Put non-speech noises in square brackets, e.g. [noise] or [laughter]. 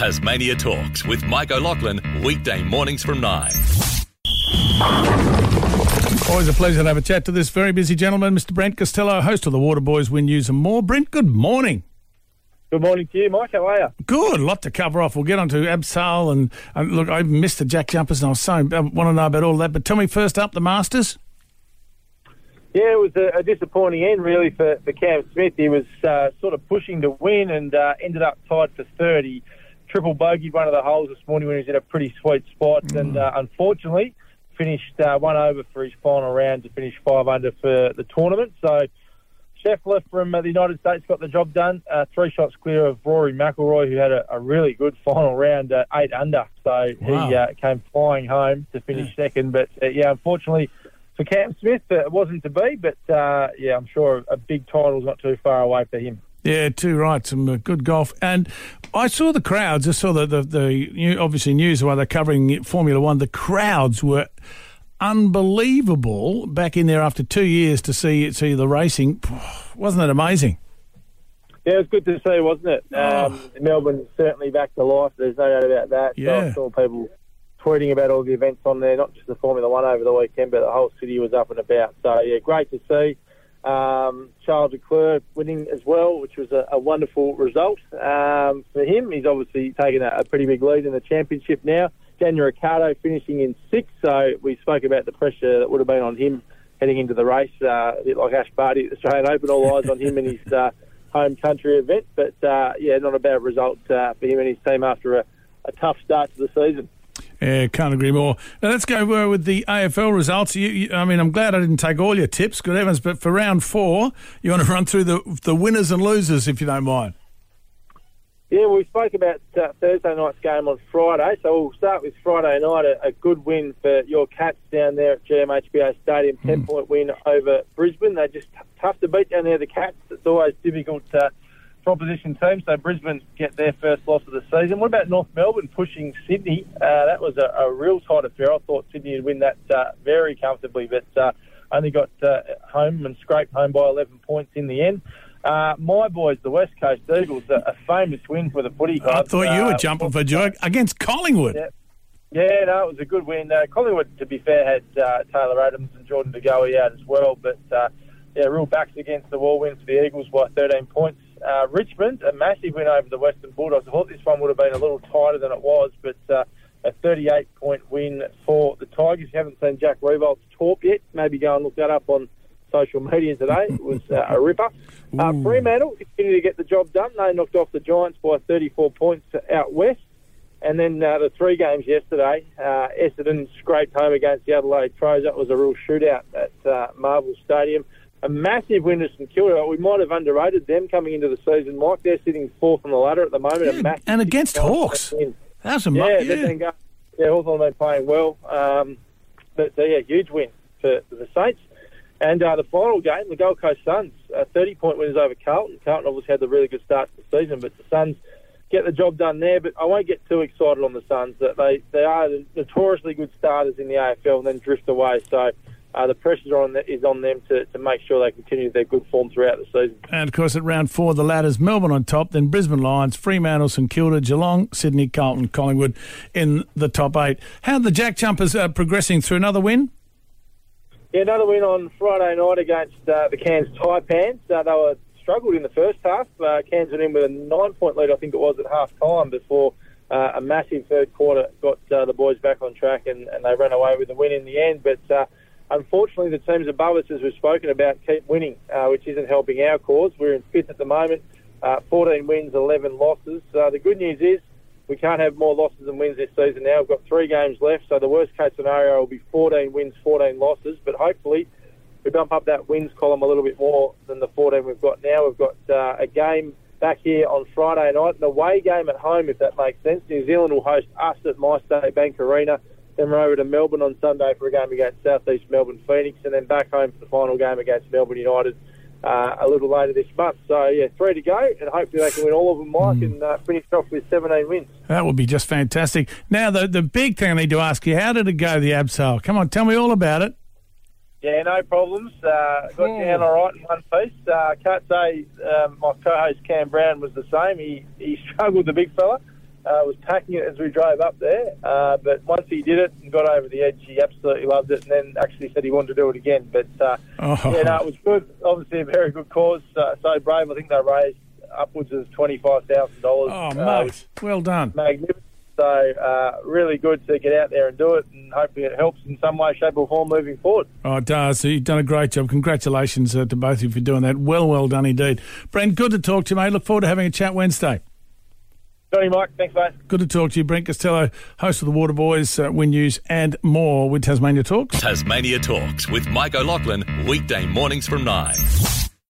Tasmania Talks with Mike O'Loughlin, weekday mornings from 9. Always a pleasure to have a chat to this very busy gentleman, Mr. Brent Costello, host of the Waterboys Win News and More. Brent, good morning. Good morning to you, Mike. How are you? Good. A lot to cover off. We'll get on to abseil. And, and look, I missed the Jack Jumpers and I was so, uh, I want to know about all that. But tell me first up, the Masters. Yeah, it was a, a disappointing end, really, for, for Cam Smith. He was uh, sort of pushing to win and uh, ended up tied for 30 triple bogeyed one of the holes this morning when he was in a pretty sweet spot, mm. and uh, unfortunately finished uh, one over for his final round to finish five under for the tournament. So Scheffler from uh, the United States got the job done, uh, three shots clear of Rory McIlroy, who had a, a really good final round, uh, eight under. So wow. he uh, came flying home to finish yeah. second. But uh, yeah, unfortunately for Cam Smith, uh, it wasn't to be. But yeah, I'm sure a big title's not too far away for him. Yeah, too right. Some uh, good golf, and I saw the crowds. I saw the the, the obviously news while they're covering Formula One. The crowds were unbelievable back in there after two years to see see the racing. [sighs] Wasn't it amazing? Yeah, it was good to see, wasn't it? Oh. Um, Melbourne certainly back to life. There's no doubt about that. Yeah. So I saw people tweeting about all the events on there, not just the Formula One over the weekend, but the whole city was up and about. So yeah, great to see. Um, Charles Leclerc winning as well, which was a, a wonderful result um, for him. He's obviously taken a, a, pretty big lead in the championship now. Daniel Ricciardo finishing in sixth, so we spoke about the pressure that would have been on him heading into the race, uh, a bit like Ash Barty at the Australian Open, all eyes on him in his uh, home country event. But uh, yeah, not a bad result uh, for him and his team after a, a tough start to the season. Yeah, can't agree more. Now let's go uh, with the AFL results. You, you, I mean, I'm glad I didn't take all your tips, good heavens. But for round four, you want to run through the the winners and losers, if you don't mind. Yeah, we spoke about uh, Thursday night's game on Friday, so we'll start with Friday night. A, a good win for your Cats down there at GMHBA Stadium. Hmm. Ten point win over Brisbane. They're just tough to beat down there. The Cats. It's always difficult. Uh, for opposition teams. So Brisbane get their first loss of the season. What about North Melbourne pushing Sydney? Uh, that was a, a, real tight affair. I thought Sydney would win that uh, very comfortably, but uh, only got uh, home and scraped home by 11 points in the end. Uh, my boys, the West Coast Eagles, a, a, famous win for the footy club. I thought you were uh, jumping for joy against Collingwood. Yeah. Yeah, no, it was a good win. Collingwood, to be fair, had Taylor Adams and Jordan De Goey out as well, but yeah, real backs against the wall win for the Eagles by 13 points. Uh, Richmond, a massive win over the Western Bulldogs. I thought this one would have been a little tighter than it was, but uh, a 38 point win for the Tigers. If you haven't seen Jack Riewoldt talk yet, maybe go and look that up on social media today. It was uh, a ripper. [laughs] Uh, Fremantle continued to get the job done. They knocked off the Giants by 34 points out west. And then uh, the three games yesterday, uh, Essendon scraped home against the Adelaide Crows. That was a real shootout at uh, Marvel Stadium a massive win to St Kilda. We might have underrated them coming into the season, Mike. They're sitting fourth on the ladder at the moment. Yeah, and against Hawks. That's a yeah, yeah. Been go, yeah, Hawthorn have been playing well. Um, but so, yeah, huge win for, for the Saints. And uh, the final game, the Gold Coast Suns, uh, 30 point winners over Carlton. Carlton obviously had the really good start to the season, but the Suns get the job done there. But I won't get too excited on the Suns. That they, they are notoriously good starters in the AFL and then drift away. So uh, the pressure on the, is on them to, to make sure they continue their good form throughout the season. And of course, at round four, the ladders Melbourne on top, then Brisbane Lions, Fremantle, St Kilda, Geelong, Sydney, Carlton, Collingwood in the top eight. How are the Jack Jumpers uh, progressing through another win? Yeah, another win on Friday night against uh, the Cairns Taipans. Uh, they were struggled in the first half. Uh, Cairns went in with a nine-point lead, I think it was, at half time before. Uh, a massive third quarter got uh, the boys back on track and, and they ran away with the win in the end. But uh, Unfortunately, the teams above us, as we've spoken about, keep winning, uh, which isn't helping our cause. We're in fifth at the moment, uh, 14 wins, 11 losses. Uh, the good news is we can't have more losses than wins this season now. We've got three games left, so the worst case scenario will be 14 wins, 14 losses. But hopefully, we bump up that wins column a little bit more than the 14 we've got now. We've got uh, a game back here on Friday night, an away game at home, if that makes sense. New Zealand will host us at MyState Bank Arena. Then we're over to Melbourne on Sunday for a game against Southeast Melbourne Phoenix, and then back home for the final game against Melbourne United uh, a little later this month. So yeah, three to go, and hopefully they can win all of them, Mike, mm. and uh, finish off with 17 wins. That would be just fantastic. Now the the big thing I need to ask you: How did it go, the abseil? Come on, tell me all about it. Yeah, no problems. Uh, got mm. down all right in one piece. Uh, can't say um, my co-host Cam Brown was the same. He he [laughs] struggled, the big fella. Uh, was packing it as we drove up there. Uh, but once he did it and got over the edge, he absolutely loved it, and then actually said he wanted to do it again. But uh, Oh. yeah, no, it was good. Obviously, a very good cause. Uh, so brave. I think they raised upwards of twenty five thousand dollars. Oh, mate, well done. magnificent. So uh, really good to get out there and do it, and hopefully it helps in some way, shape, or form moving forward. Oh, it does. You've done a great job. Congratulations uh, to both of you for doing that. Well, well done indeed. Brent, good to talk to you, mate. Look forward to having a chat Wednesday. Johnny, Mike, thanks, mate. Good to talk to you, Brent Costello, host of the Water Boys, uh, Win News, and more with Tasmania Talks. Tasmania Talks with Mike O'Loughlin, weekday mornings from 9.